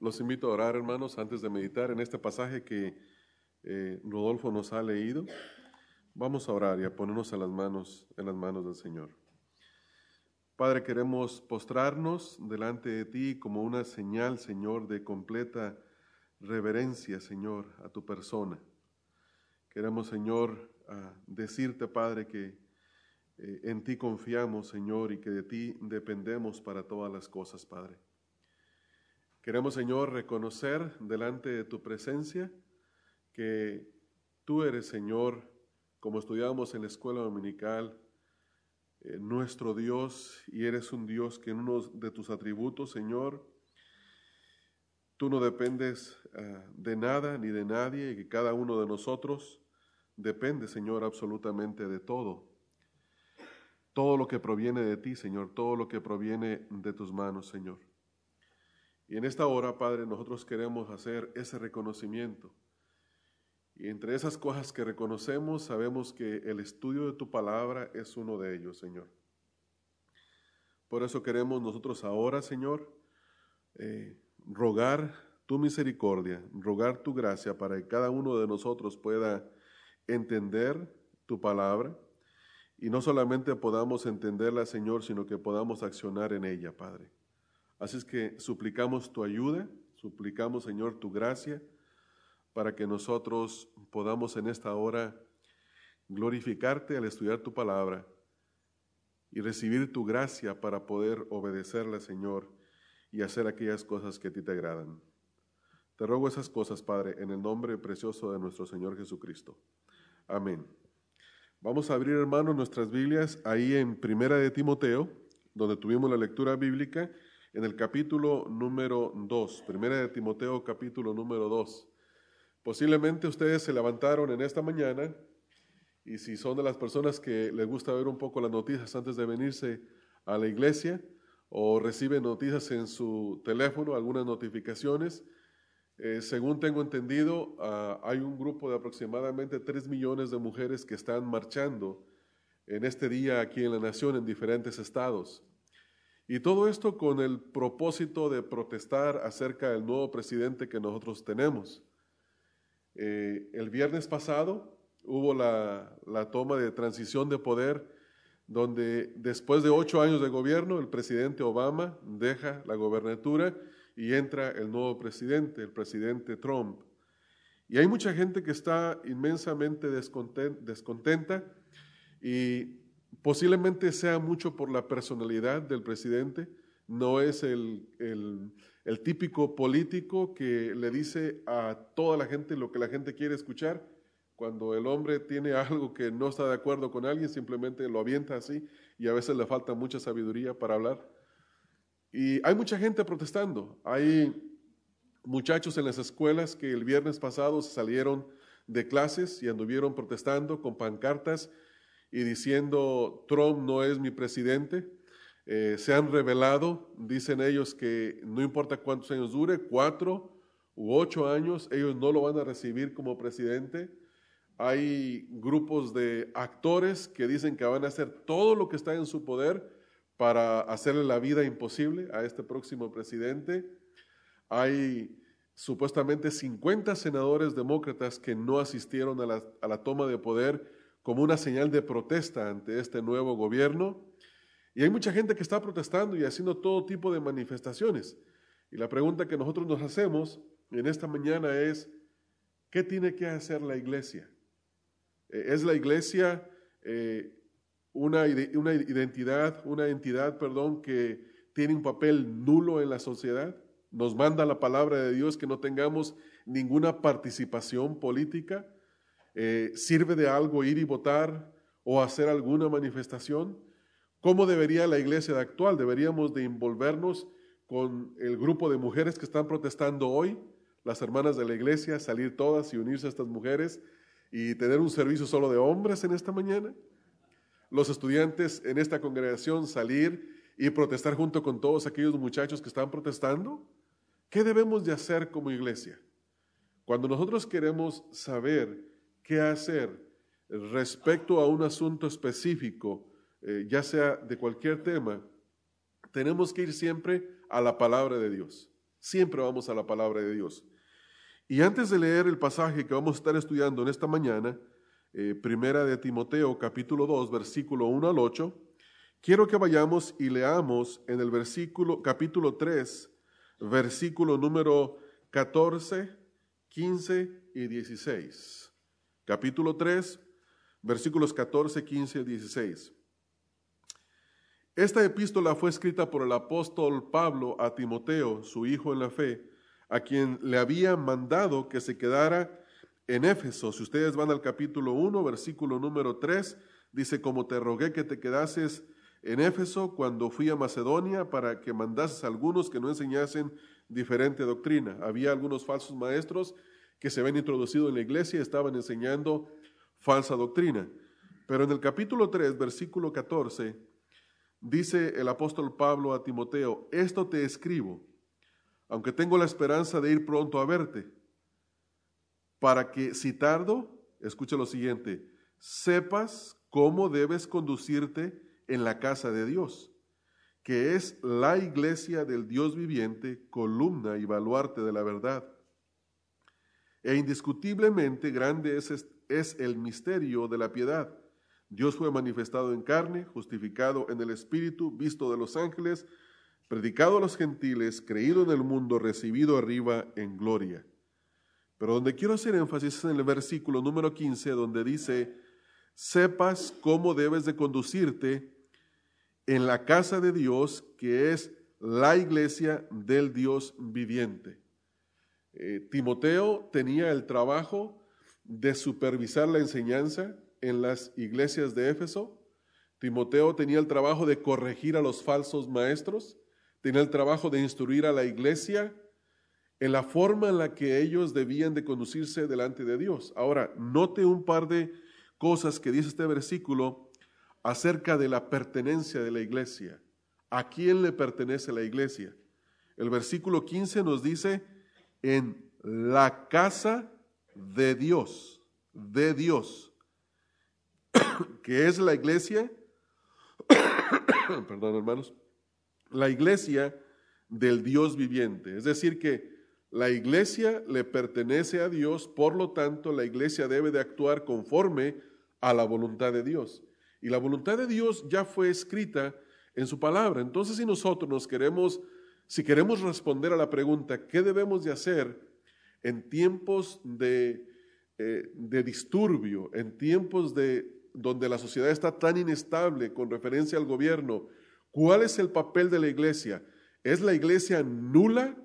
Los invito a orar, hermanos, antes de meditar en este pasaje que eh, Rodolfo nos ha leído. Vamos a orar y a ponernos en las manos, en las manos del Señor. Padre, queremos postrarnos delante de ti como una señal, Señor, de completa reverencia, Señor, a tu persona. Queremos, Señor, decirte, Padre, que eh, en ti confiamos, Señor, y que de ti dependemos para todas las cosas, Padre. Queremos, Señor, reconocer delante de tu presencia que tú eres, Señor, como estudiábamos en la escuela dominical, eh, nuestro Dios, y eres un Dios que en uno de tus atributos, Señor, tú no dependes ah, de nada ni de nadie, y que cada uno de nosotros depende, Señor, absolutamente de todo. Todo lo que proviene de ti, Señor, todo lo que proviene de tus manos, Señor. Y en esta hora, Padre, nosotros queremos hacer ese reconocimiento. Y entre esas cosas que reconocemos, sabemos que el estudio de tu palabra es uno de ellos, Señor. Por eso queremos nosotros ahora, Señor, eh, rogar tu misericordia, rogar tu gracia para que cada uno de nosotros pueda entender tu palabra y no solamente podamos entenderla, Señor, sino que podamos accionar en ella, Padre. Así es que suplicamos tu ayuda, suplicamos, Señor, tu gracia, para que nosotros podamos en esta hora glorificarte al estudiar tu palabra y recibir tu gracia para poder obedecerla, Señor, y hacer aquellas cosas que a ti te agradan. Te ruego esas cosas, Padre, en el nombre precioso de nuestro Señor Jesucristo. Amén. Vamos a abrir, hermanos, nuestras Biblias ahí en Primera de Timoteo, donde tuvimos la lectura bíblica en el capítulo número 2, primera de Timoteo capítulo número 2. Posiblemente ustedes se levantaron en esta mañana y si son de las personas que les gusta ver un poco las noticias antes de venirse a la iglesia o reciben noticias en su teléfono, algunas notificaciones, eh, según tengo entendido, ah, hay un grupo de aproximadamente 3 millones de mujeres que están marchando en este día aquí en la nación en diferentes estados. Y todo esto con el propósito de protestar acerca del nuevo presidente que nosotros tenemos. Eh, el viernes pasado hubo la, toma de transición de poder, donde después de ocho años de gobierno, el presidente Obama deja la gobernatura y entra el nuevo presidente, el presidente Trump. Y hay mucha gente que está inmensamente descontenta y Posiblemente sea mucho por la personalidad del presidente, no es el, típico político que le dice a toda la gente lo que la gente quiere escuchar. Cuando el hombre tiene algo que no está de acuerdo con alguien, simplemente lo avienta así y a veces le falta mucha sabiduría para hablar. Y hay mucha gente protestando. Hay muchachos en las escuelas que el viernes pasado salieron de clases y anduvieron protestando con pancartas y diciendo Trump no es mi presidente. Eh, se han revelado, dicen ellos que no importa cuántos años dure, cuatro u ocho años, ellos no lo van a recibir como presidente. Hay grupos de actores que dicen que van a hacer todo lo que está en su poder para hacerle la vida imposible a este próximo presidente. Hay supuestamente 50 senadores demócratas que no asistieron a la, a la toma de poder como una señal de protesta ante este nuevo gobierno. Y hay mucha gente que está protestando y haciendo todo tipo de manifestaciones. Y la pregunta que nosotros nos hacemos en esta mañana es, ¿qué tiene que hacer la iglesia? Eh, ¿Es la iglesia eh, una, una identidad, una entidad, perdón, que tiene un papel nulo en la sociedad? Nos manda la palabra de Dios que no tengamos ninguna participación política. Eh, ¿Sirve de algo ir y votar o hacer alguna manifestación? ¿Cómo debería la iglesia de actual? ¿Deberíamos de envolvernos con el grupo de mujeres que están protestando hoy? Las hermanas de la iglesia, salir todas y unirse a estas mujeres y tener un servicio solo de hombres en esta mañana. Los estudiantes en esta congregación salir y protestar junto con todos aquellos muchachos que están protestando. ¿Qué debemos de hacer como iglesia? Cuando nosotros queremos saber qué hacer respecto a un asunto específico, eh, ya sea de cualquier tema, tenemos que ir siempre a la palabra de Dios. Siempre vamos a la palabra de Dios. Y antes de leer el pasaje que vamos a estar estudiando en esta mañana, eh, primera de Timoteo capítulo 2, versículo 1 al 8, quiero que vayamos y leamos en el versículo capítulo 3, versículo número 14, 15 y 16. Capítulo 3, versículos 14, 15 y 16. Esta epístola fue escrita por el apóstol Pablo a Timoteo, su hijo en la fe, a quien le había mandado que se quedara en Éfeso. Si ustedes van al capítulo 1, versículo número 3, dice, como te rogué que te quedases en Éfeso cuando fui a Macedonia para que mandases a algunos que no enseñasen diferente doctrina. Había algunos falsos maestros que se habían introducido en la iglesia estaban enseñando falsa doctrina. Pero en el capítulo 3, versículo 14, dice el apóstol Pablo a Timoteo, esto te escribo, aunque tengo la esperanza de ir pronto a verte para que si tardo, escucha lo siguiente, sepas cómo debes conducirte en la casa de Dios, que es la iglesia del Dios viviente, columna y baluarte de la verdad. E indiscutiblemente grande es, es el misterio de la piedad. Dios fue manifestado en carne, justificado en el Espíritu, visto de los ángeles, predicado a los gentiles, creído en el mundo, recibido arriba en gloria pero donde quiero hacer énfasis es en el versículo número 15, donde dice, sepas cómo debes de conducirte en la casa de Dios, que es la iglesia del Dios viviente. Eh, Timoteo tenía el trabajo de supervisar la enseñanza en las iglesias de Éfeso. Timoteo tenía el trabajo de corregir a los falsos maestros, tenía el trabajo de instruir a la iglesia en la forma en la que ellos debían de conducirse delante de Dios. Ahora, note un par de cosas que dice este versículo acerca de la pertenencia de la iglesia. ¿A quién le pertenece la iglesia? El versículo 15 nos dice, en la casa de Dios, de Dios, que es la iglesia, perdón hermanos, la iglesia del Dios viviente. Es decir, que la iglesia le pertenece a Dios, por lo tanto la iglesia debe de actuar conforme a la voluntad de Dios. Y la voluntad de Dios ya fue escrita en su palabra. Entonces si nosotros nos queremos, si queremos responder a la pregunta, ¿qué debemos de hacer en tiempos de, eh, de disturbio, en tiempos de donde la sociedad está tan inestable con referencia al gobierno? ¿Cuál es el papel de la iglesia? ¿Es la iglesia nula?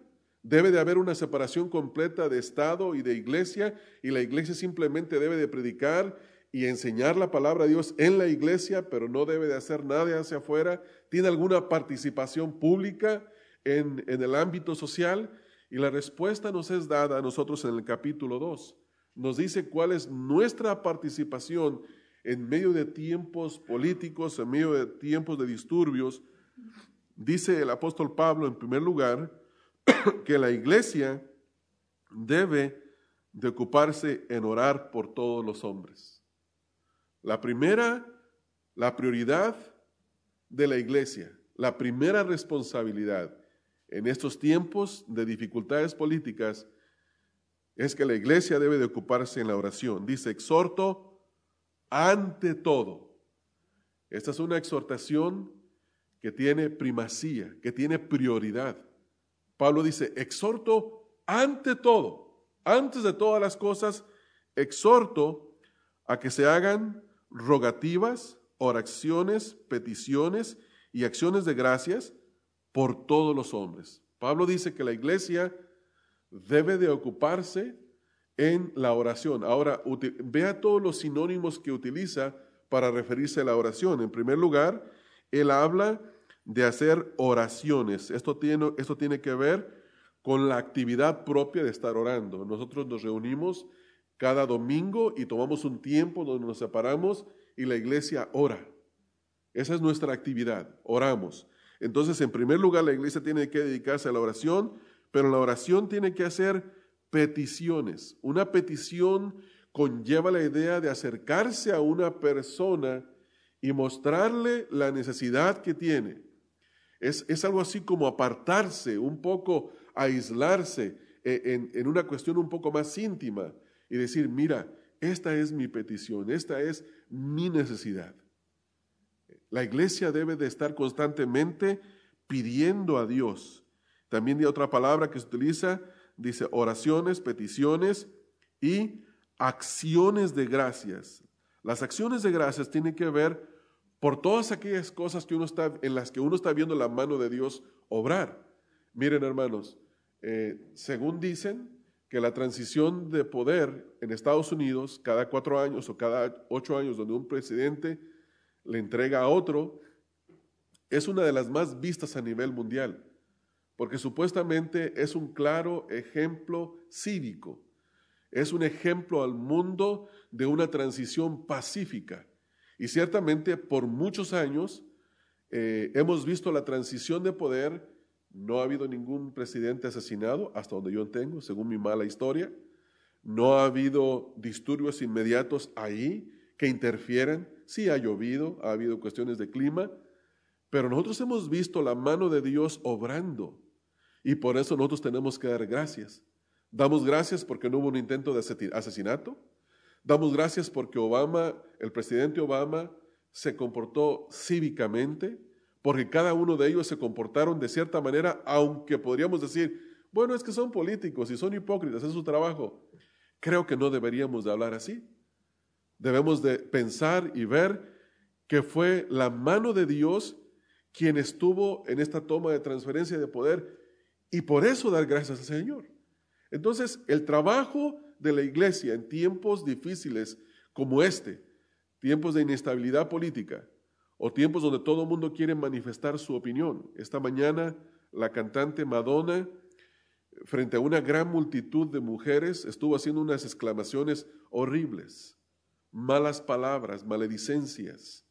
Debe de haber una separación completa de Estado y de iglesia y la iglesia simplemente debe de predicar y enseñar la palabra de Dios en la iglesia, pero no debe de hacer nada hacia afuera. ¿Tiene alguna participación pública en, el ámbito social? Y la respuesta nos es dada a nosotros en el capítulo 2. Nos dice cuál es nuestra participación en medio de tiempos políticos, en medio de tiempos de disturbios. Dice el apóstol Pablo en primer lugar, que la iglesia debe de ocuparse en orar por todos los hombres. La primera, la prioridad de la iglesia, la primera responsabilidad en estos tiempos de dificultades políticas es que la iglesia debe de ocuparse en la oración. Dice, exhorto ante todo. Esta es una exhortación que tiene primacía, que tiene prioridad. Pablo dice, exhorto ante todo, antes de todas las cosas, exhorto a que se hagan rogativas, oraciones, peticiones y acciones de gracias por todos los hombres. Pablo dice que la iglesia debe de ocuparse en la oración. Ahora, vea todos los sinónimos que utiliza para referirse a la oración. En primer lugar, él habla de hacer oraciones. Esto tiene, esto tiene que ver con la actividad propia de estar orando. Nosotros nos reunimos cada domingo y tomamos un tiempo donde nos separamos y la iglesia ora. Esa es nuestra actividad, oramos. Entonces, en primer lugar, la iglesia tiene que dedicarse a la oración, pero la oración tiene que hacer peticiones. Una petición conlleva la idea de acercarse a una persona y mostrarle la necesidad que tiene. Es, algo así como apartarse, un poco aislarse en, en una cuestión un poco más íntima y decir, mira, esta es mi petición, esta es mi necesidad. La iglesia debe de estar constantemente pidiendo a Dios. También hay otra palabra que se utiliza, dice oraciones, peticiones y acciones de gracias. Las acciones de gracias tienen que ver por todas aquellas cosas que uno está, en las que uno está viendo la mano de Dios obrar. Miren hermanos, eh, según dicen que la transición de poder en Estados Unidos cada cuatro años o cada ocho años donde un presidente le entrega a otro, es una de las más vistas a nivel mundial, porque supuestamente es un claro ejemplo cívico, es un ejemplo al mundo de una transición pacífica. Y ciertamente por muchos años eh, hemos visto la transición de poder, no ha habido ningún presidente asesinado, hasta donde yo tengo, según mi mala historia, no ha habido disturbios inmediatos ahí que interfieren, sí ha llovido, ha habido cuestiones de clima, pero nosotros hemos visto la mano de Dios obrando y por eso nosotros tenemos que dar gracias. Damos gracias porque no hubo un intento de asesinato. Damos gracias porque Obama, el presidente Obama, se comportó cívicamente, porque cada uno de ellos se comportaron de cierta manera, aunque podríamos decir, bueno, es que son políticos y son hipócritas, es su trabajo. Creo que no deberíamos de hablar así. Debemos de pensar y ver que fue la mano de Dios quien estuvo en esta toma de transferencia de poder y por eso dar gracias al Señor. Entonces, el trabajo de la iglesia en tiempos difíciles como este, tiempos de inestabilidad política o tiempos donde todo el mundo quiere manifestar su opinión. Esta mañana la cantante Madonna, frente a una gran multitud de mujeres, estuvo haciendo unas exclamaciones horribles, malas palabras, maledicencias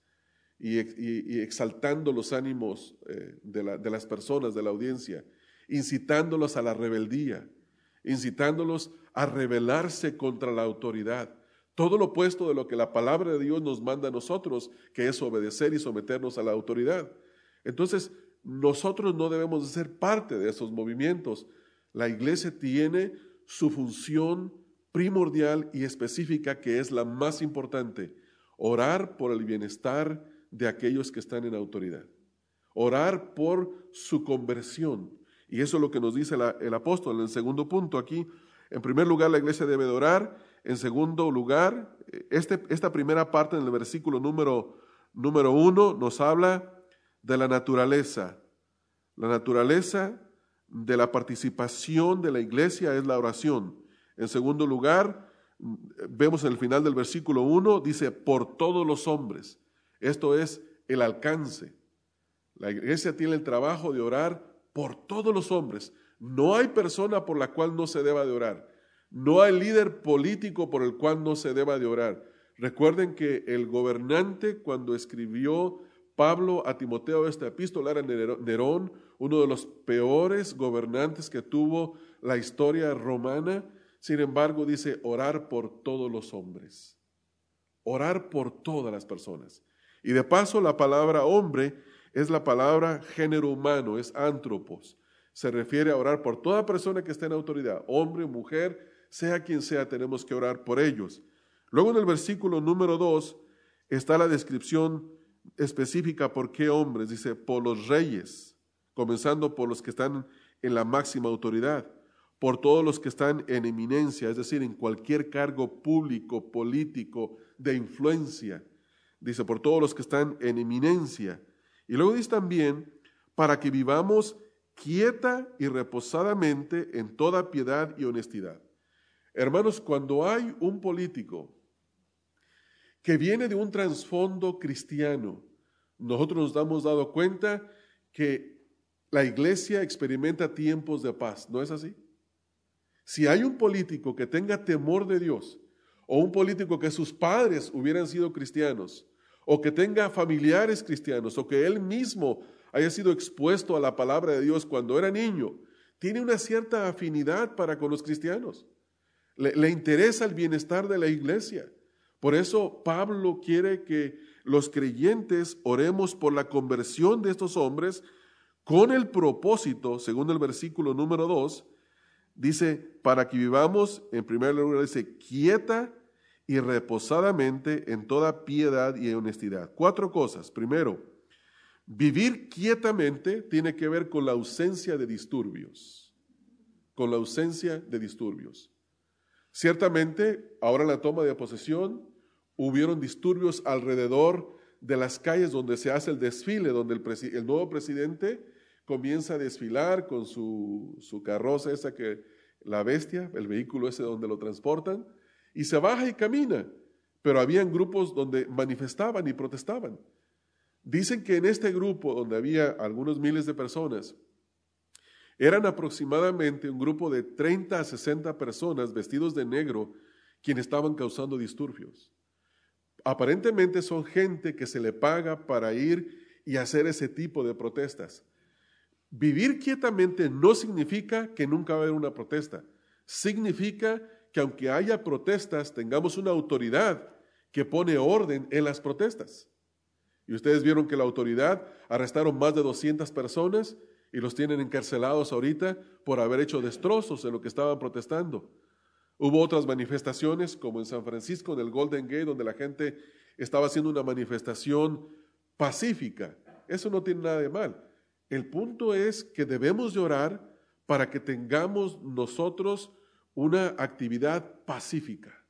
y, exaltando los ánimos eh, de, las personas, de la audiencia, incitándolos a la rebeldía, incitándolos a rebelarse contra la autoridad. Todo lo opuesto de lo que la palabra de Dios nos manda a nosotros, que es obedecer y someternos a la autoridad. Entonces, nosotros no debemos de ser parte de esos movimientos. La iglesia tiene su función primordial y específica, que es la más importante, orar por el bienestar de aquellos que están en autoridad. Orar por su conversión. Y eso es lo que nos dice el apóstol en el segundo punto aquí. En primer lugar, la iglesia debe de orar. En segundo lugar, este, esta primera parte en el versículo número, número uno nos habla de la naturaleza. La naturaleza de la participación de la iglesia es la oración. En segundo lugar, vemos en el final del versículo 1, dice, por todos los hombres. Esto es el alcance. La iglesia tiene el trabajo de orar por todos los hombres. No hay persona por la cual no se deba de orar. No hay líder político por el cual no se deba de orar. Recuerden que el gobernante cuando escribió Pablo a Timoteo esta epístola era Nerón, uno de los peores gobernantes que tuvo la historia romana. Sin embargo, dice orar por todos los hombres. Orar por todas las personas. Y de paso, la palabra hombre es la palabra género humano, es antropos. Se refiere a orar por toda persona que esté en autoridad, hombre, mujer, sea quien sea, tenemos que orar por ellos. Luego en el versículo número 2 está la descripción específica por qué hombres, dice, por los reyes, comenzando por los que están en la máxima autoridad, por todos los que están en eminencia, es decir, en cualquier cargo público, político, de influencia dice, por todos los que están en eminencia. Y luego dice también, para que vivamos quieta y reposadamente en toda piedad y honestidad. Hermanos, cuando hay un político que viene de un trasfondo cristiano, nosotros nos damos dado cuenta que la iglesia experimenta tiempos de paz, ¿no es así? Si hay un político que tenga temor de Dios, o un político que sus padres hubieran sido cristianos, o que tenga familiares cristianos, o que él mismo haya sido expuesto a la palabra de Dios cuando era niño, tiene una cierta afinidad para con los cristianos. Le, interesa el bienestar de la iglesia. Por eso Pablo quiere que los creyentes oremos por la conversión de estos hombres con el propósito, según el versículo número 2, dice, para que vivamos, en primer lugar, dice, quieta y reposadamente en toda piedad y honestidad. Cuatro cosas. Primero, vivir quietamente tiene que ver con la ausencia de disturbios, con la ausencia de disturbios. Ciertamente, ahora en la toma de posesión, hubieron disturbios alrededor de las calles donde se hace el desfile, donde el, el nuevo presidente comienza a desfilar con su, su carroza esa que, la bestia, el vehículo ese donde lo transportan, y se baja y camina. Pero habían grupos donde manifestaban y protestaban. Dicen que en este grupo, donde había algunos miles de personas, eran aproximadamente un grupo de 30 a 60 personas vestidos de negro quienes estaban causando disturbios. Aparentemente son gente que se le paga para ir y hacer ese tipo de protestas. Vivir quietamente no significa que nunca va a haber una protesta. Significa que aunque haya protestas, tengamos una autoridad que pone orden en las protestas. Y ustedes vieron que la autoridad arrestaron más de 200 personas y los tienen encarcelados ahorita por haber hecho destrozos en lo que estaban protestando. Hubo otras manifestaciones, como en San Francisco, en el Golden Gate, donde la gente estaba haciendo una manifestación pacífica. Eso no tiene nada de mal. El punto es que debemos llorar para que tengamos nosotros una actividad pacífica.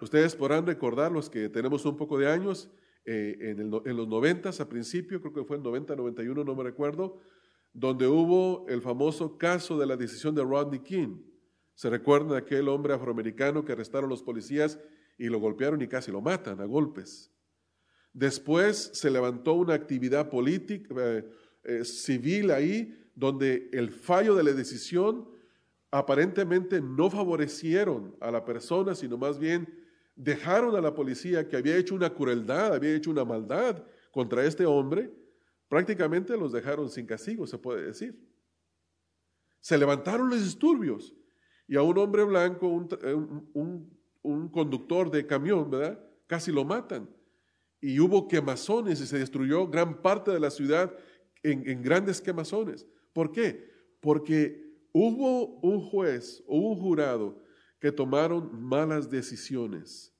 Ustedes podrán recordar, los que tenemos un poco de años, eh, en, los noventas a principio, creo que fue en 90, 91, no me recuerdo, donde hubo el famoso caso de la decisión de Rodney King. Se recuerda aquel hombre afroamericano que arrestaron los policías y lo golpearon y casi lo matan a golpes. Después se levantó una actividad política, eh, eh, civil ahí, donde el fallo de la decisión aparentemente no favorecieron a la persona, sino más bien dejaron a la policía que había hecho una crueldad, había hecho una maldad contra este hombre, prácticamente los dejaron sin castigo, se puede decir. Se levantaron los disturbios y a un hombre blanco, un, eh, un conductor de camión, ¿verdad? Casi lo matan. Y hubo quemazones y se destruyó gran parte de la ciudad en, grandes quemazones. ¿Por qué? Porque hubo un juez o un jurado que tomaron malas decisiones.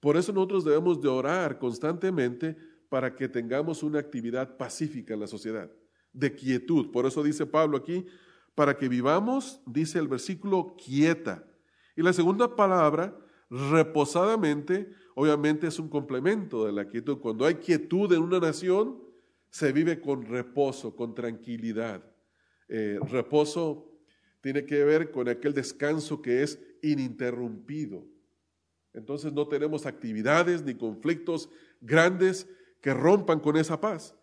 Por eso nosotros debemos de orar constantemente para que tengamos una actividad pacífica en la sociedad, de quietud. Por eso dice Pablo aquí, para que vivamos, dice el versículo, quieta. Y la segunda palabra, reposadamente, obviamente es un complemento de la quietud. Cuando hay quietud en una nación, se vive con reposo, con tranquilidad. Eh, reposo tiene que ver con aquel descanso que es ininterrumpido. Entonces no tenemos actividades ni conflictos grandes que rompan con esa paz.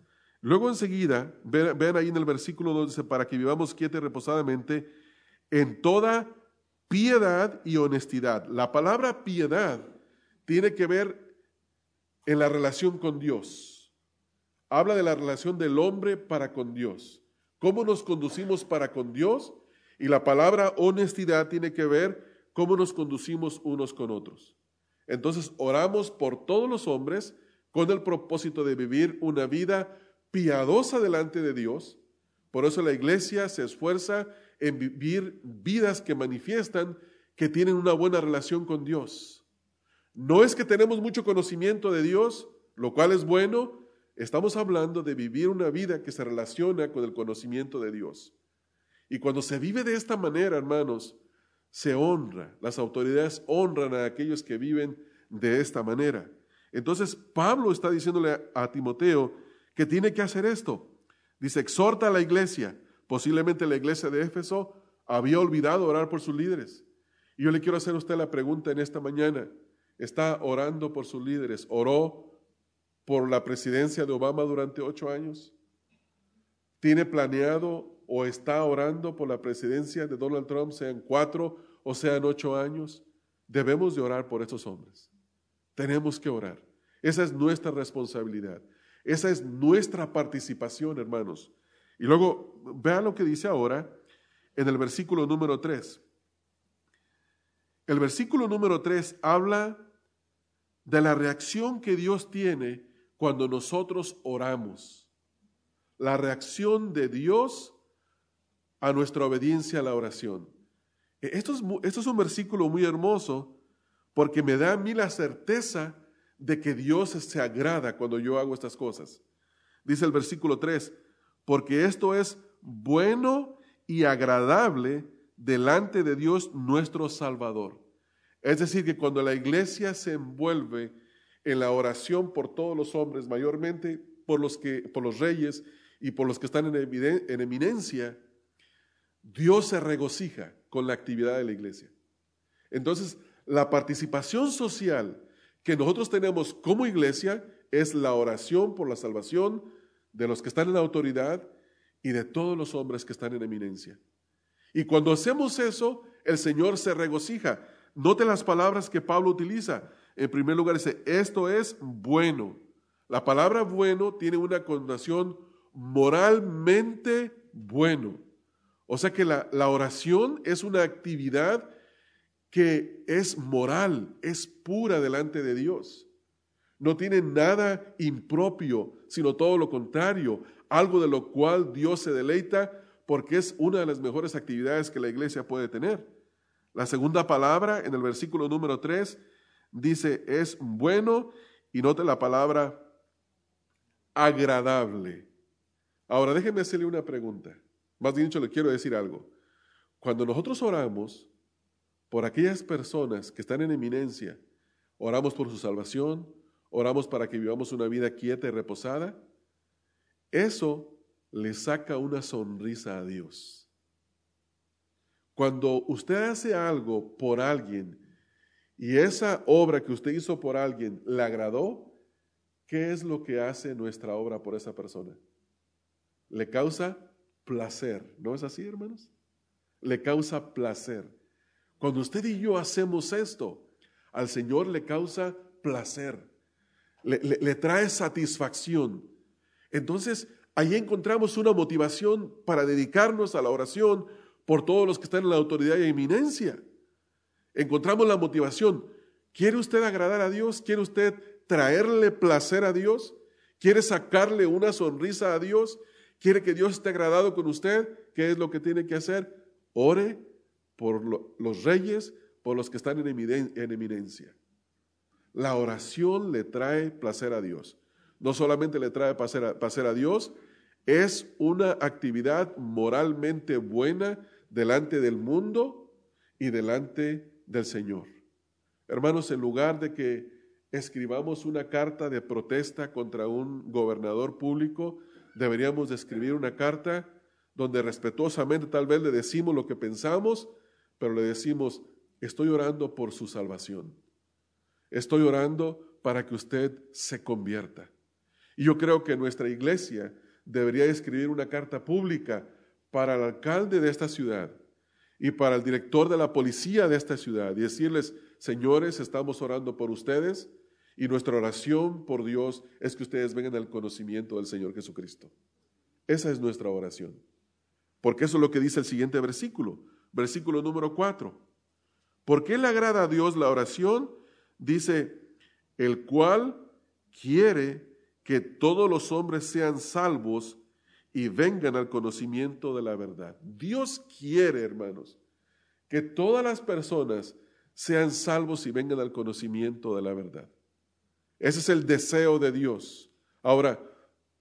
Luego enseguida, vean, ahí en el versículo donde dice, para que vivamos quieta y reposadamente en toda piedad y honestidad. La palabra piedad tiene que ver en la relación con Dios habla de la relación del hombre para con Dios. ¿Cómo nos conducimos para con Dios? Y la palabra honestidad tiene que ver cómo nos conducimos unos con otros. Entonces oramos por todos los hombres con el propósito de vivir una vida piadosa delante de Dios. Por eso la iglesia se esfuerza en vivir vidas que manifiestan que tienen una buena relación con Dios. No es que tenemos mucho conocimiento de Dios, lo cual es bueno, Estamos hablando de vivir una vida que se relaciona con el conocimiento de Dios. Y cuando se vive de esta manera, hermanos, se honra, las autoridades honran a aquellos que viven de esta manera. Entonces Pablo está diciéndole a, Timoteo que tiene que hacer esto. Dice, exhorta a la iglesia. Posiblemente la iglesia de Éfeso había olvidado orar por sus líderes. Y yo le quiero hacer a usted la pregunta en esta mañana. ¿Está orando por sus líderes? ¿Oró por la presidencia de Obama durante ocho años? ¿Tiene planeado o está orando por la presidencia de Donald Trump, sean cuatro o sean ocho años? Debemos de orar por estos hombres. Tenemos que orar. Esa es nuestra responsabilidad. Esa es nuestra participación, hermanos. Y luego, vean lo que dice ahora en el versículo número 3. El versículo número 3 habla de la reacción que Dios tiene cuando nosotros oramos. la reacción de Dios a nuestra obediencia a la oración. E, esto es, un versículo muy hermoso porque me da a mí la certeza de que Dios se agrada cuando yo hago estas cosas. Dice el versículo 3, porque esto es bueno y agradable delante de Dios nuestro Salvador. Es decir, que cuando la iglesia se envuelve en la oración por todos los hombres, mayormente por los, que, por los reyes y por los que están en, en eminencia, Dios se regocija con la actividad de la iglesia. Entonces, la participación social que nosotros tenemos como iglesia es la oración por la salvación de los que están en autoridad y de todos los hombres que están en eminencia. Y cuando hacemos eso, el Señor se regocija. Note las palabras que Pablo utiliza. En primer lugar dice, esto es bueno. La palabra bueno tiene una connotación moralmente bueno. O sea que la, la oración es una actividad que es moral, es pura delante de Dios. No tiene nada impropio, sino todo lo contrario, algo de lo cual Dios se deleita porque es una de las mejores actividades que la iglesia puede tener. La segunda palabra en el versículo número 3 dice es bueno y note la palabra agradable. Ahora déjenme hacerle una pregunta. Más dicho, le quiero decir algo. Cuando nosotros oramos, por aquellas personas que están en eminencia. Oramos por su salvación, oramos para que vivamos una vida quieta y reposada. Eso le saca una sonrisa a Dios. Cuando usted hace algo por alguien y esa obra que usted hizo por alguien le agradó, ¿qué es lo que hace nuestra obra por esa persona? Le causa placer, ¿no es así, hermanos? Le causa placer. Cuando usted y yo hacemos esto, al Señor le causa placer, le, trae satisfacción. Entonces, ahí encontramos una motivación para dedicarnos a la oración por todos los que están en la autoridad y eminencia. Encontramos la motivación. ¿Quiere usted agradar a Dios? ¿Quiere usted traerle placer a Dios? ¿Quiere sacarle una sonrisa a Dios? ¿Quiere que Dios esté agradado con usted? ¿Qué es lo que tiene que hacer? Ore por los reyes, por los que están en eminencia. La oración le trae placer a Dios. No solamente le trae placer a, Dios, es una actividad moralmente buena delante del mundo y delante del Señor. Hermanos, en lugar de que escribamos una carta de protesta contra un gobernador público, deberíamos de escribir una carta donde respetuosamente tal vez le decimos lo que pensamos, pero le decimos, estoy orando por su salvación. Estoy orando para que usted se convierta. Y yo creo que nuestra iglesia debería escribir una carta pública para el alcalde de esta ciudad y para el director de la policía de esta ciudad y decirles, señores, estamos orando por ustedes y nuestra oración por Dios es que ustedes vengan al conocimiento del Señor Jesucristo. Esa es nuestra oración. Porque eso es lo que dice el siguiente versículo versículo número 4. ¿Por qué le agrada a Dios la oración? Dice, el cual quiere que todos los hombres sean salvos y vengan al conocimiento de la verdad. Dios quiere, hermanos, que todas las personas sean salvos y vengan al conocimiento de la verdad. Ese es el deseo de Dios. Ahora,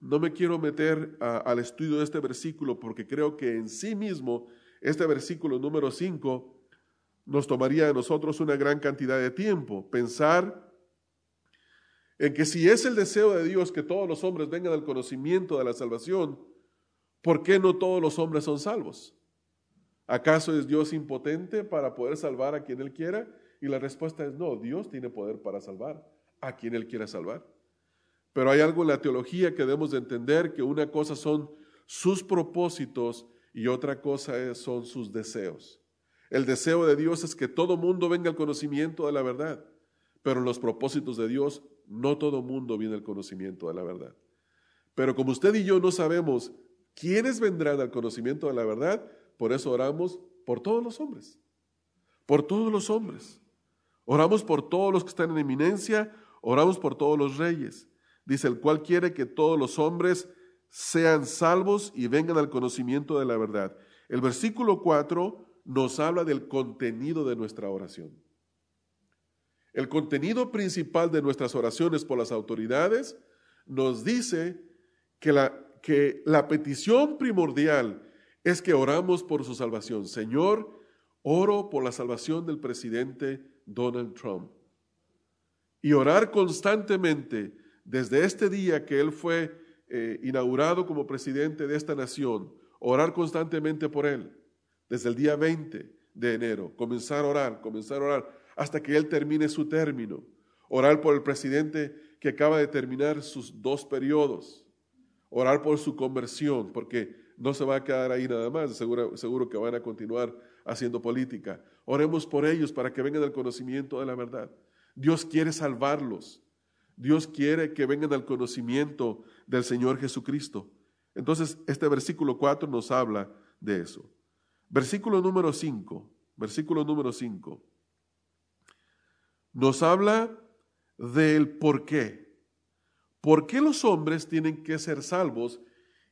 no me quiero meter al estudio de este versículo porque creo que en sí mismo este versículo número 5 nos tomaría a nosotros una gran cantidad de tiempo. Pensar en que si es el deseo de Dios que todos los hombres vengan al conocimiento de la salvación, ¿por qué no todos los hombres son salvos? ¿Acaso es Dios impotente para poder salvar a quien Él quiera? Y la respuesta es no, Dios tiene poder para salvar a quien Él quiera salvar. Pero hay algo en la teología que debemos de entender, que una cosa son sus propósitos y otra cosa son sus deseos. El deseo de Dios es que todo mundo venga al conocimiento de la verdad, pero en los propósitos de Dios no todo mundo viene al conocimiento de la verdad. Pero como usted y yo no sabemos quiénes vendrán al conocimiento de la verdad, por eso oramos por todos los hombres, por todos los hombres. Oramos por todos los que están en eminencia, oramos por todos los reyes. Dice, el cual quiere que todos los hombres sean salvos y vengan al conocimiento de la verdad. El versículo 4 nos habla del contenido de nuestra oración. El contenido principal de nuestras oraciones por las autoridades nos dice que la, que la petición primordial es que oramos por su salvación. Señor, oro por la salvación del presidente Donald Trump. Y orar constantemente desde este día que él fue eh, inaugurado como presidente de esta nación, orar constantemente por él, desde el día 20 de enero, comenzar a orar, comenzar a orar, hasta que él termine su término, orar por el presidente que acaba de terminar sus dos periodos, orar por su conversión, porque no se va a quedar ahí nada más, seguro, seguro que van a continuar haciendo política. Oremos por ellos para que vengan al conocimiento de la verdad. Dios quiere salvarlos. Dios quiere que vengan al conocimiento del Señor Jesucristo. Entonces, este versículo 4 nos habla de eso. Versículo número 5, versículo número 5, nos habla del por qué. ¿Por qué los hombres tienen que ser salvos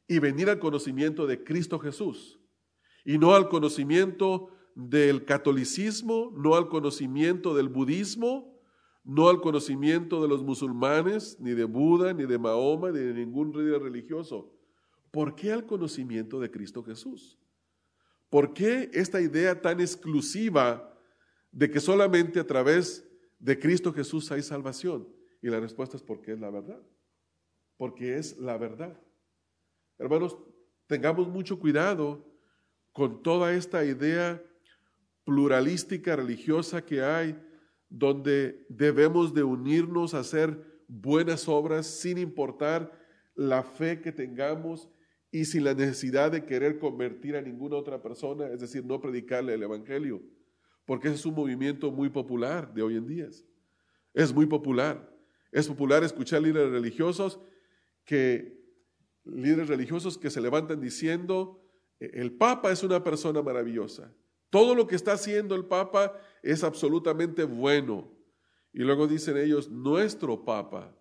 y venir al conocimiento de Cristo Jesús? Y no al conocimiento del catolicismo, no al conocimiento del budismo, no al conocimiento de los musulmanes, ni de Buda, ni de Mahoma, ni de ningún líder religioso. ¿Por qué al conocimiento de Cristo Jesús? ¿Por qué esta idea tan exclusiva de que solamente a través de Cristo Jesús hay salvación? Y la respuesta es porque es la verdad. Porque es la verdad. Hermanos, tengamos mucho cuidado con toda esta idea pluralística religiosa que hay, donde debemos de unirnos a hacer buenas obras sin importar la fe que tengamos y sin la necesidad de querer convertir a ninguna otra persona, es decir, no predicarle el Evangelio, porque ese es un movimiento muy popular de hoy en día. Es muy popular. Es popular escuchar líderes religiosos que líderes religiosos que se levantan diciendo, el Papa es una persona maravillosa. Todo lo que está haciendo el Papa es absolutamente bueno. Y luego dicen ellos, nuestro Papa.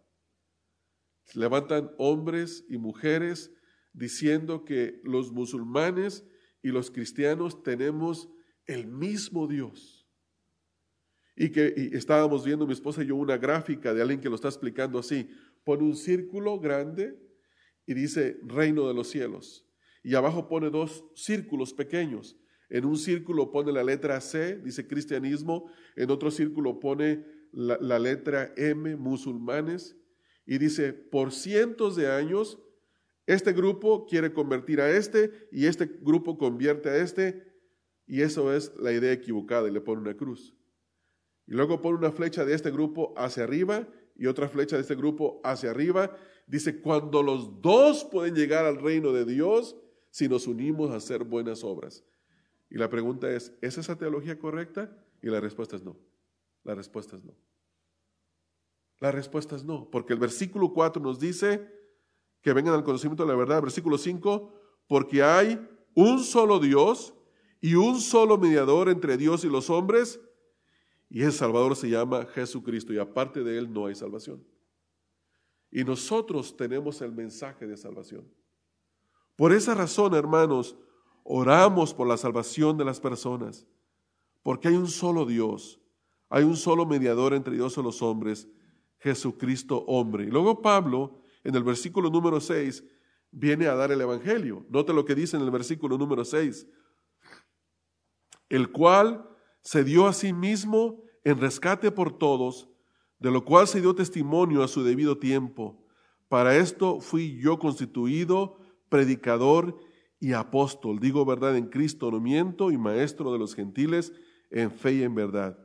levantan hombres y mujeres diciendo que los musulmanes y los cristianos tenemos el mismo Dios. Y que estábamos viendo mi esposa y yo una gráfica de alguien que lo está explicando así. Pone un círculo grande y dice reino de los cielos. Y abajo pone dos círculos pequeños. En un círculo pone la letra C, dice cristianismo. En otro círculo pone la, letra M, musulmanes. Y dice, por cientos de años, este grupo quiere convertir a este y este grupo convierte a este. Y eso es la idea equivocada y le pone una cruz. Y luego pone una flecha de este grupo hacia arriba y otra flecha de este grupo hacia arriba. Dice, cuando los dos pueden llegar al reino de Dios si nos unimos a hacer buenas obras. Y la pregunta es, ¿es esa teología correcta? Y la respuesta es no. La respuesta es no. La respuesta es no, porque el versículo 4 nos dice que vengan al conocimiento de la verdad. versículo 5, porque hay un solo Dios y un solo mediador entre Dios y los hombres, y ese Salvador se llama Jesucristo, y aparte de él no hay salvación. Y nosotros tenemos el mensaje de salvación. Por esa razón, hermanos, oramos por la salvación de las personas, porque hay un solo Dios, hay un solo mediador entre Dios y los hombres, Jesucristo hombre. Y luego Pablo, en el versículo número 6, viene a dar el Evangelio. Note lo que dice en el versículo número 6, el cual se dio a sí mismo en rescate por todos, de lo cual se dio testimonio a su debido tiempo. Para esto fui yo constituido predicador y apóstol, digo verdad en Cristo, no miento, y maestro de los gentiles en fe y en verdad.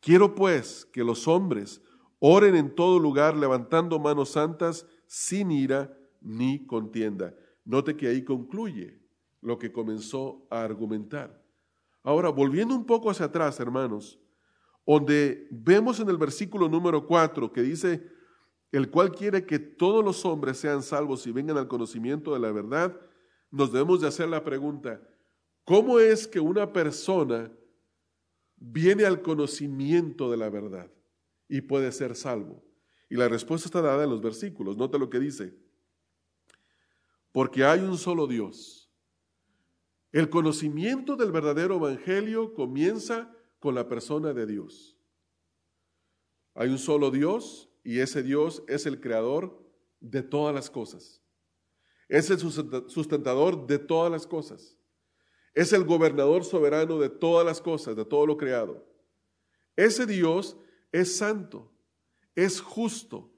Quiero pues que los hombres oren en todo lugar levantando manos santas sin ira ni contienda. Note que ahí concluye lo que comenzó a argumentar. Ahora, volviendo un poco hacia atrás, hermanos, donde vemos en el versículo número 4 que dice, el cual quiere que todos los hombres sean salvos y vengan al conocimiento de la verdad, nos debemos de hacer la pregunta, ¿cómo es que una persona viene al conocimiento de la verdad y puede ser salvo? Y la respuesta está dada en los versículos. Nota lo que dice. porque hay un solo Dios. El conocimiento del verdadero Evangelio comienza con la persona de Dios. Hay un solo Dios y ese Dios es el creador de todas las cosas. Es el sustentador de todas las cosas. Es el gobernador soberano de todas las cosas, de todo lo creado. Ese Dios es santo, es justo.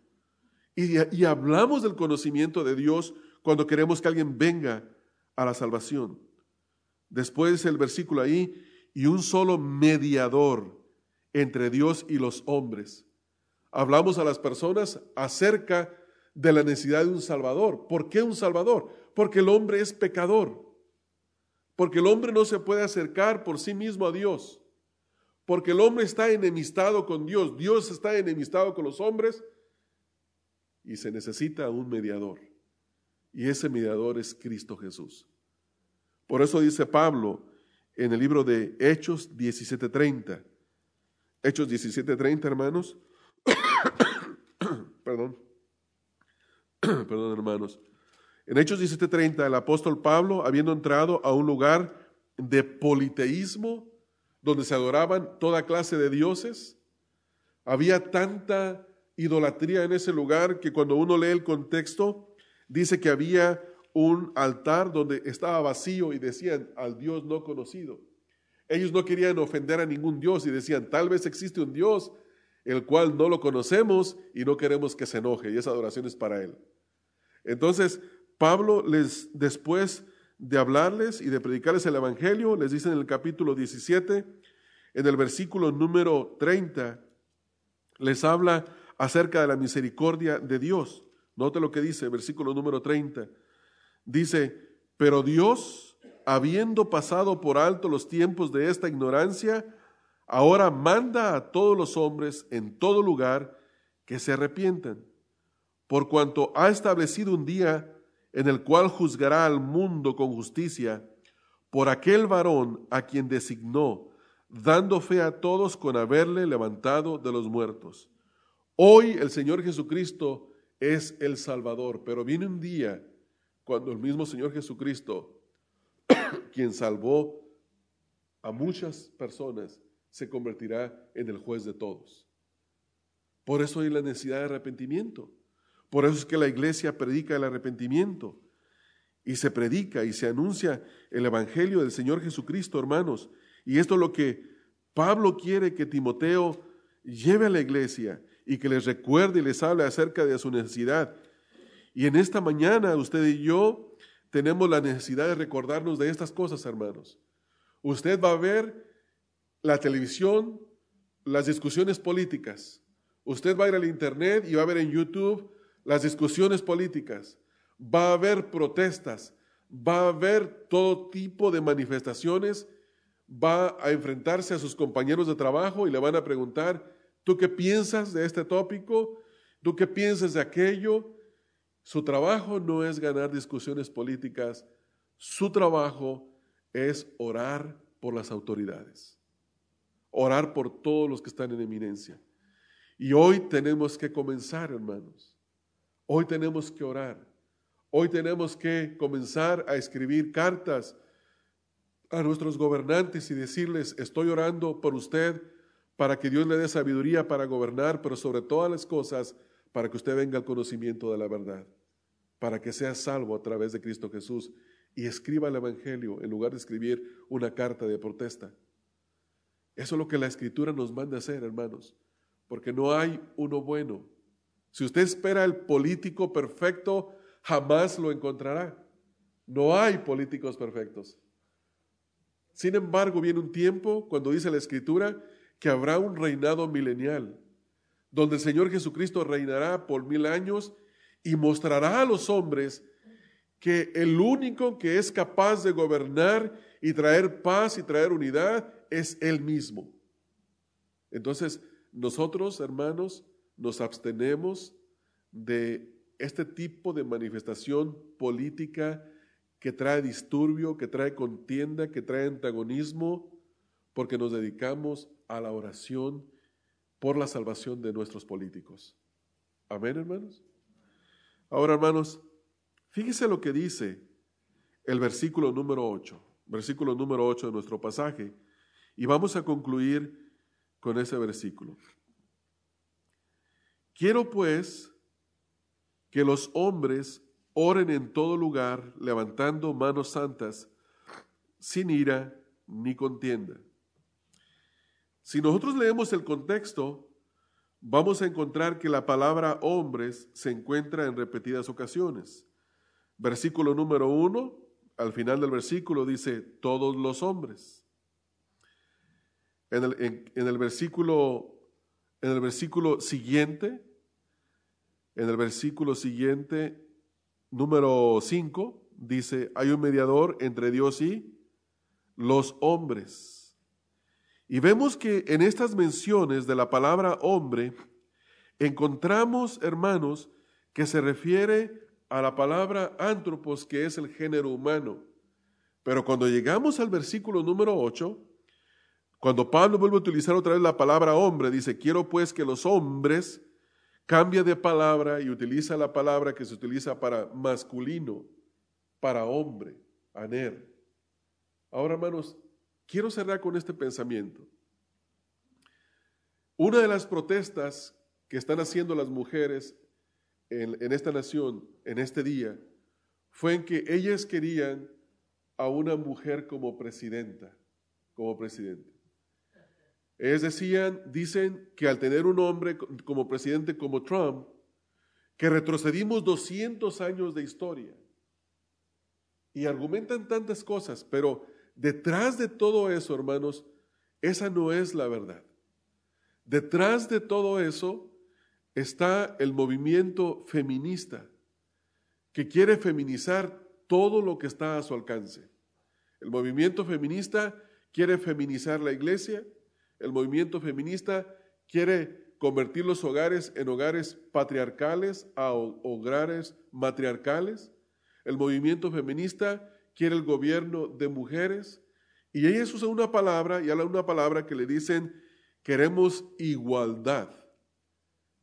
Y, hablamos del conocimiento de Dios cuando queremos que alguien venga a la salvación. Después el versículo ahí, y un solo mediador entre Dios y los hombres. Hablamos a las personas acerca de la necesidad de un Salvador. ¿Por qué un Salvador? Porque el hombre es pecador. Porque el hombre no se puede acercar por sí mismo a Dios. Porque el hombre está enemistado con Dios. Dios está enemistado con los hombres. Y se necesita un mediador. Y ese mediador es Cristo Jesús. Por eso dice Pablo en el libro de Hechos 17:30. Hechos 17:30, hermanos. Perdón. Perdón, hermanos. En Hechos 17:30, el apóstol Pablo, habiendo entrado a un lugar de politeísmo, donde se adoraban toda clase de dioses, había tanta idolatría en ese lugar que cuando uno lee el contexto, dice que había un altar donde estaba vacío y decían al Dios no conocido. Ellos no querían ofender a ningún Dios y decían, tal vez existe un Dios el cual no lo conocemos y no queremos que se enoje y esa adoración es para Él. Entonces, Pablo les, después de hablarles y de predicarles el Evangelio, les dice en el capítulo 17, en el versículo número 30, les habla acerca de la misericordia de Dios. Note lo que dice, versículo número 30. Dice, pero Dios, habiendo pasado por alto los tiempos de esta ignorancia, ahora manda a todos los hombres en todo lugar que se arrepientan, por cuanto ha establecido un día en el cual juzgará al mundo con justicia por aquel varón a quien designó, dando fe a todos con haberle levantado de los muertos. Hoy el Señor Jesucristo es el Salvador, pero viene un día cuando el mismo Señor Jesucristo, quien salvó a muchas personas, se convertirá en el juez de todos. Por eso hay la necesidad de arrepentimiento. Por eso es que la iglesia predica el arrepentimiento y se predica y se anuncia el Evangelio del Señor Jesucristo, hermanos. Y esto es lo que Pablo quiere que Timoteo lleve a la iglesia y que les recuerde y les hable acerca de su necesidad. Y en esta mañana usted y yo tenemos la necesidad de recordarnos de estas cosas, hermanos. Usted va a ver la televisión, las discusiones políticas. Usted va a ir al Internet y va a ver en YouTube las discusiones políticas. Va a haber protestas, va a haber todo tipo de manifestaciones, va a enfrentarse a sus compañeros de trabajo y le van a preguntar, ¿tú qué piensas de este tópico? ¿Tú qué piensas de aquello? Su trabajo no es ganar discusiones políticas, su trabajo es orar por las autoridades, orar por todos los que están en eminencia. Y hoy tenemos que comenzar, hermanos. Hoy tenemos que orar. Hoy tenemos que comenzar a escribir cartas a nuestros gobernantes y decirles, estoy orando por usted para que Dios le dé sabiduría para gobernar, pero sobre todas las cosas, para que usted venga al conocimiento de la verdad, para que sea salvo a través de Cristo Jesús y escriba el Evangelio en lugar de escribir una carta de protesta. Eso es lo que la Escritura nos manda hacer, hermanos, porque no hay uno bueno. Si usted espera el político perfecto, jamás lo encontrará. No hay políticos perfectos. Sin embargo, viene un tiempo, cuando dice la Escritura, que habrá un reinado milenial donde el Señor Jesucristo reinará por mil años y mostrará a los hombres que el único que es capaz de gobernar y traer paz y traer unidad es Él mismo. Entonces, nosotros, hermanos, nos abstenemos de este tipo de manifestación política que trae disturbio, que trae contienda, que trae antagonismo, porque nos dedicamos a la oración por la salvación de nuestros políticos. Amén, hermanos. Ahora, hermanos, Fíjese lo que dice el versículo número 8, versículo número 8 de nuestro pasaje, y vamos a concluir con ese versículo. Quiero pues que los hombres oren en todo lugar, levantando manos santas, sin ira ni contienda. Si nosotros leemos el contexto, vamos a encontrar que la palabra hombres se encuentra en repetidas ocasiones. Versículo número uno, al final del versículo dice todos los hombres. En el, versículo, en el versículo siguiente, en el versículo siguiente, número 5, dice, hay un mediador entre Dios y los hombres. Y vemos que en estas menciones de la palabra hombre, encontramos, hermanos, que se refiere a la palabra antropos, que es el género humano. Pero cuando llegamos al versículo número 8, cuando Pablo vuelve a utilizar otra vez la palabra hombre, dice, quiero pues que los hombres cambia de palabra y utiliza la palabra que se utiliza para masculino, para hombre, aner. Ahora, hermanos, quiero cerrar con este pensamiento. Una de las protestas que están haciendo las mujeres en, esta nación, en este día, fue en que ellas querían a una mujer como presidenta, como presidente. Ellas decían, dicen que al tener un hombre como presidente como Trump, que retrocedimos 200 años de historia. Y argumentan tantas cosas, pero Detrás de todo eso, hermanos, esa no es la verdad. Detrás de todo eso está el movimiento feminista que quiere feminizar todo lo que está a su alcance. El movimiento feminista quiere feminizar la iglesia, el movimiento feminista quiere convertir los hogares en hogares patriarcales a hogares matriarcales. El movimiento feminista quiere el gobierno de mujeres. Y ellas usan una palabra y hablan una palabra que le dicen, queremos igualdad.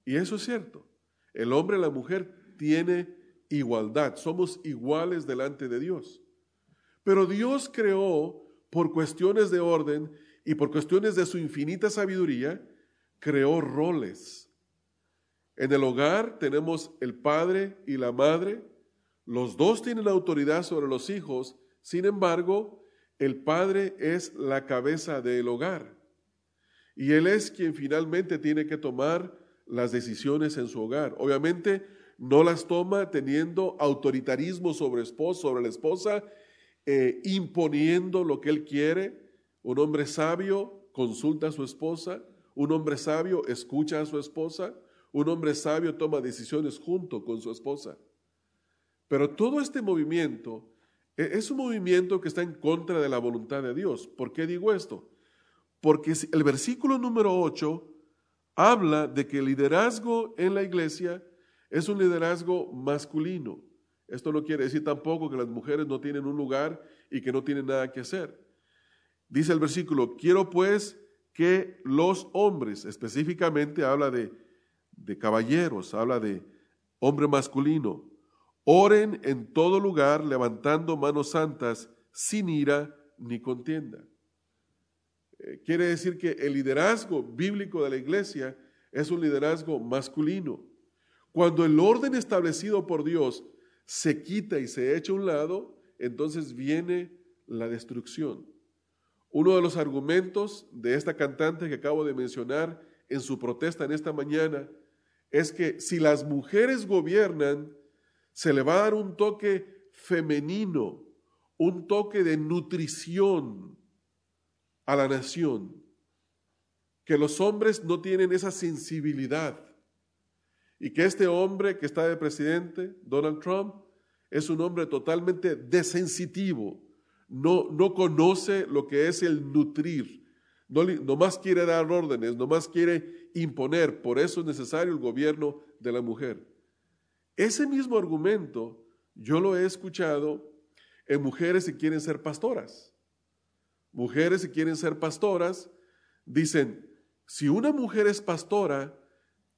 Y eso es cierto. El hombre y la mujer tiene igualdad. Somos iguales delante de Dios. Pero Dios creó, por cuestiones de orden y por cuestiones de su infinita sabiduría, creó roles. En el hogar tenemos el padre y la madre, los dos tienen autoridad sobre los hijos, sin embargo, el padre es la cabeza del hogar y él es quien finalmente tiene que tomar las decisiones en su hogar. Obviamente no las toma teniendo autoritarismo sobre, esposo, sobre la esposa, eh, imponiendo lo que él quiere. Un hombre sabio consulta a su esposa, un hombre sabio escucha a su esposa, un hombre sabio toma decisiones junto con su esposa. Pero todo este movimiento e, es un movimiento que está en contra de la voluntad de Dios. ¿Por qué digo esto? Porque el versículo número 8 habla de que el liderazgo en la iglesia es un liderazgo masculino. Esto no quiere decir tampoco que las mujeres no tienen un lugar y que no tienen nada que hacer. Dice el versículo, quiero pues que los hombres, específicamente habla de, de caballeros, habla de hombre masculino, Oren en todo lugar levantando manos santas sin ira ni contienda. Eh, quiere decir que el liderazgo bíblico de la iglesia es un liderazgo masculino. Cuando el orden establecido por Dios se quita y se echa a un lado, entonces viene la destrucción. Uno de los argumentos de esta cantante que acabo de mencionar en su protesta en esta mañana es que si las mujeres gobiernan, se le va a dar un toque femenino, un toque de nutrición a la nación, que los hombres no tienen esa sensibilidad y que este hombre que está de presidente, Donald Trump, es un hombre totalmente desensitivo, no, no conoce lo que es el nutrir, no, más quiere dar órdenes, no más quiere imponer, por eso es necesario el gobierno de la mujer. Ese mismo argumento yo lo he escuchado en mujeres que quieren ser pastoras. Mujeres que quieren ser pastoras dicen, si una mujer es pastora,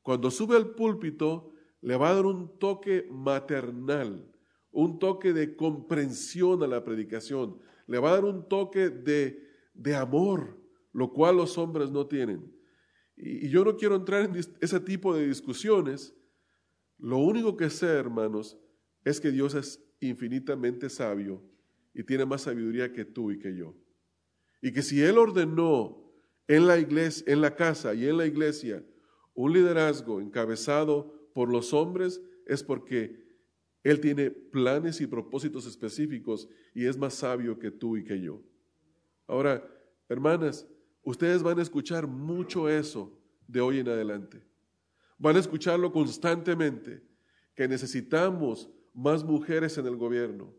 cuando sube al púlpito le va a dar un toque maternal, un toque de comprensión a la predicación, le va a dar un toque de, de amor, lo cual los hombres no tienen. Y, y yo no quiero entrar en ese tipo de discusiones. Lo único que sé, hermanos, es que Dios es infinitamente sabio y tiene más sabiduría que tú y que yo. Y que si Él ordenó en la iglesia, en la casa y en la iglesia un liderazgo encabezado por los hombres, es porque Él tiene planes y propósitos específicos y es más sabio que tú y que yo. Ahora, hermanas, ustedes van a escuchar mucho eso de hoy en adelante. Van a escucharlo constantemente, que necesitamos más mujeres en el gobierno.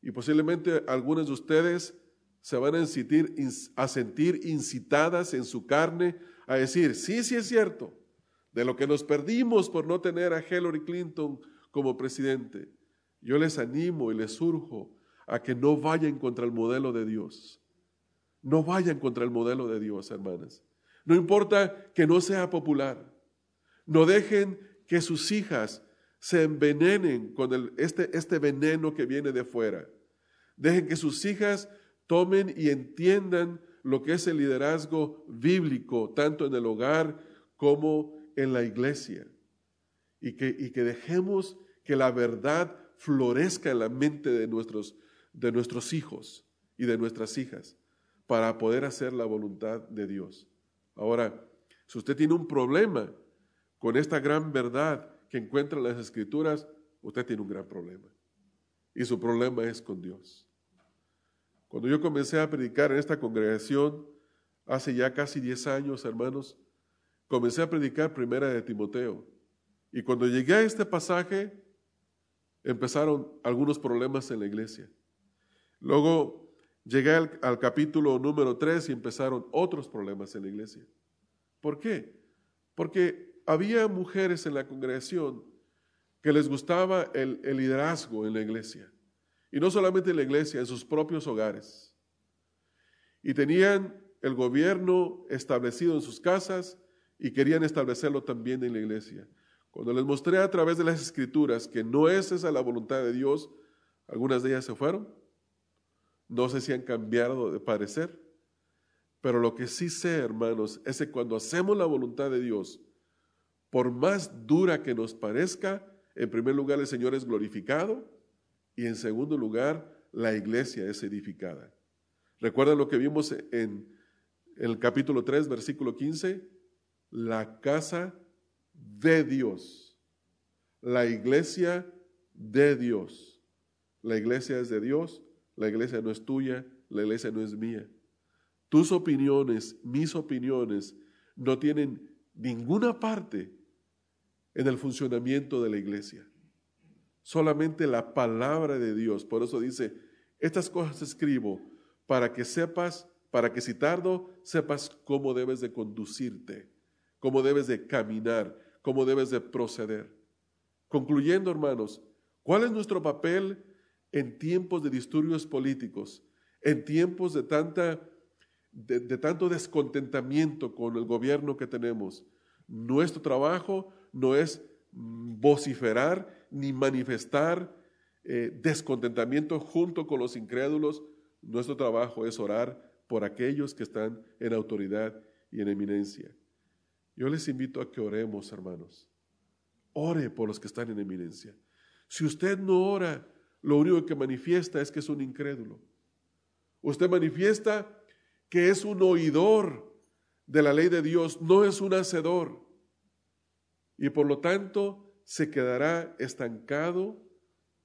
Y posiblemente algunas de ustedes se van a sentir, a sentir incitadas en su carne a decir, sí, sí es cierto, de lo que nos perdimos por no tener a Hillary Clinton como presidente. Yo les animo y les surjo a que no vayan contra el modelo de Dios. No vayan contra el modelo de Dios, hermanas. No importa que no sea popular. No dejen que sus hijas se envenenen con este, este veneno que viene de fuera. Dejen que sus hijas tomen y entiendan lo que es el liderazgo bíblico, tanto en el hogar como en la iglesia. Y que, y que dejemos que la verdad florezca en la mente de nuestros, de nuestros hijos y de nuestras hijas para poder hacer la voluntad de Dios. Ahora, si usted tiene un problema con esta gran verdad que encuentra en las escrituras, usted tiene un gran problema. Y su problema es con Dios. Cuando yo comencé a predicar en esta congregación, hace ya casi 10 años, hermanos, comencé a predicar primera de Timoteo. Y cuando llegué a este pasaje, empezaron algunos problemas en la iglesia. Luego llegué al, al, capítulo número 3 y empezaron otros problemas en la iglesia. ¿Por qué? Porque había mujeres en la congregación que les gustaba el, liderazgo en la iglesia. Y no solamente en la iglesia, en sus propios hogares. Y tenían el gobierno establecido en sus casas y querían establecerlo también en la iglesia. Cuando les mostré a través de las escrituras que no es esa la voluntad de Dios, algunas de ellas se fueron. No sé si han cambiado de parecer. Pero lo que sí sé, hermanos, es que cuando hacemos la voluntad de Dios, por más dura que nos parezca, en primer lugar el Señor es glorificado y en segundo lugar la iglesia es edificada. ¿Recuerdan lo que vimos en el capítulo 3, versículo 15? La casa de Dios, la iglesia de Dios. La iglesia es de Dios, la iglesia no es tuya, la iglesia no es mía. Tus opiniones, mis opiniones, no tienen ninguna parte en el funcionamiento de la iglesia. Solamente la palabra de Dios. Por eso dice, estas cosas escribo para que sepas, para que si tardo, sepas cómo debes de conducirte, cómo debes de caminar, cómo debes de proceder. Concluyendo, hermanos, ¿cuál es nuestro papel en tiempos de disturbios políticos, en tiempos de, tanta, de, de tanto descontentamiento con el gobierno que tenemos? Nuestro trabajo no es vociferar ni manifestar eh, descontentamiento junto con los incrédulos. Nuestro trabajo es orar por aquellos que están en autoridad y en eminencia. Yo les invito a que oremos, hermanos. Ore por los que están en eminencia. Si usted no ora, lo único que manifiesta es que es un incrédulo. Usted manifiesta que es un oidor de la ley de Dios, no es un hacedor y por lo tanto se quedará estancado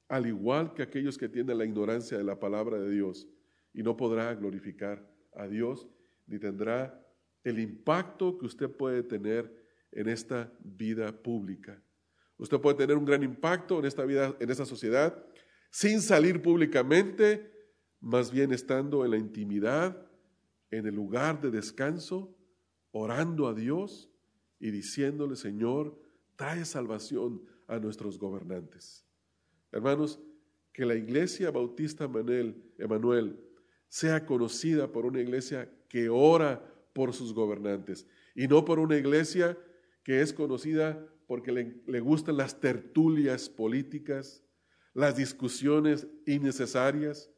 al igual que aquellos que tienen la ignorancia de la palabra de Dios y no podrá glorificar a Dios ni tendrá el impacto que usted puede tener en esta vida pública. Usted puede tener un gran impacto en esta vida, en esta sociedad, sin salir públicamente, más bien estando en la intimidad, en el lugar de descanso, orando a Dios y diciéndole, Señor, trae salvación a nuestros gobernantes. Hermanos, que la iglesia bautista Emanuel sea conocida por una iglesia que ora por sus gobernantes y no por una iglesia que es conocida porque le, le gustan las tertulias políticas, las discusiones innecesarias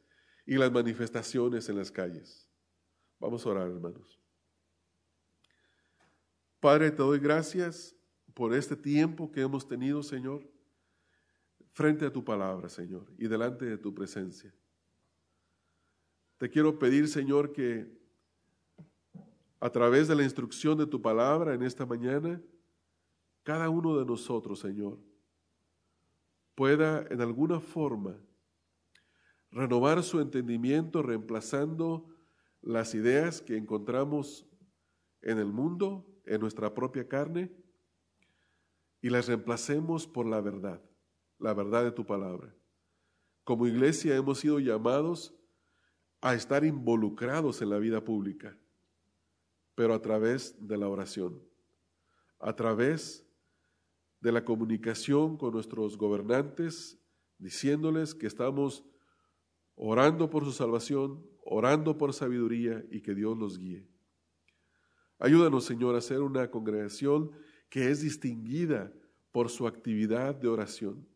y las manifestaciones en las calles. Vamos a orar, hermanos. Padre, te doy gracias por este tiempo que hemos tenido, Señor, frente a tu palabra, Señor, y delante de tu presencia. Te quiero pedir, Señor, que a través de la instrucción de tu palabra en esta mañana, cada uno de nosotros, Señor, pueda en alguna forma renovar su entendimiento reemplazando las ideas que encontramos en el mundo, en nuestra propia carne, y las reemplacemos por la verdad, la verdad de tu palabra. Como iglesia hemos sido llamados a estar involucrados en la vida pública, pero a través de la oración, a través de la comunicación con nuestros gobernantes, diciéndoles que estamos orando por su salvación, orando por sabiduría y que Dios los guíe. Ayúdanos, Señor, a ser una congregación que es distinguida por su actividad de oración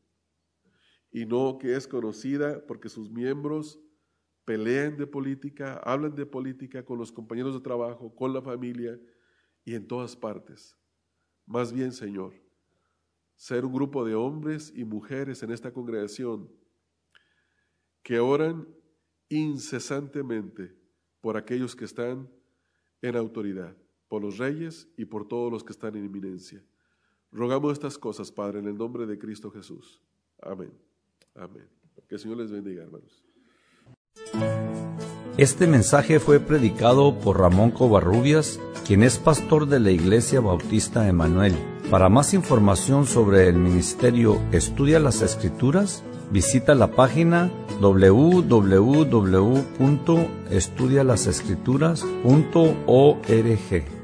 y no que es conocida porque sus miembros pelean de política, hablan de política con los compañeros de trabajo, con la familia y en todas partes. Más bien, Señor, ser un grupo de hombres y mujeres en esta congregación que oran incesantemente por aquellos que están en autoridad, por los reyes y por todos los que están en inminencia. Rogamos estas cosas, Padre, en el nombre de Cristo Jesús. Amén. Amén. Que el Señor les bendiga, hermanos. Este mensaje fue predicado por Ramón Covarrubias, quien es pastor de la Iglesia Bautista Emanuel. Para más información sobre el ministerio Estudia las Escrituras, visita la página www.estudialasescrituras.org.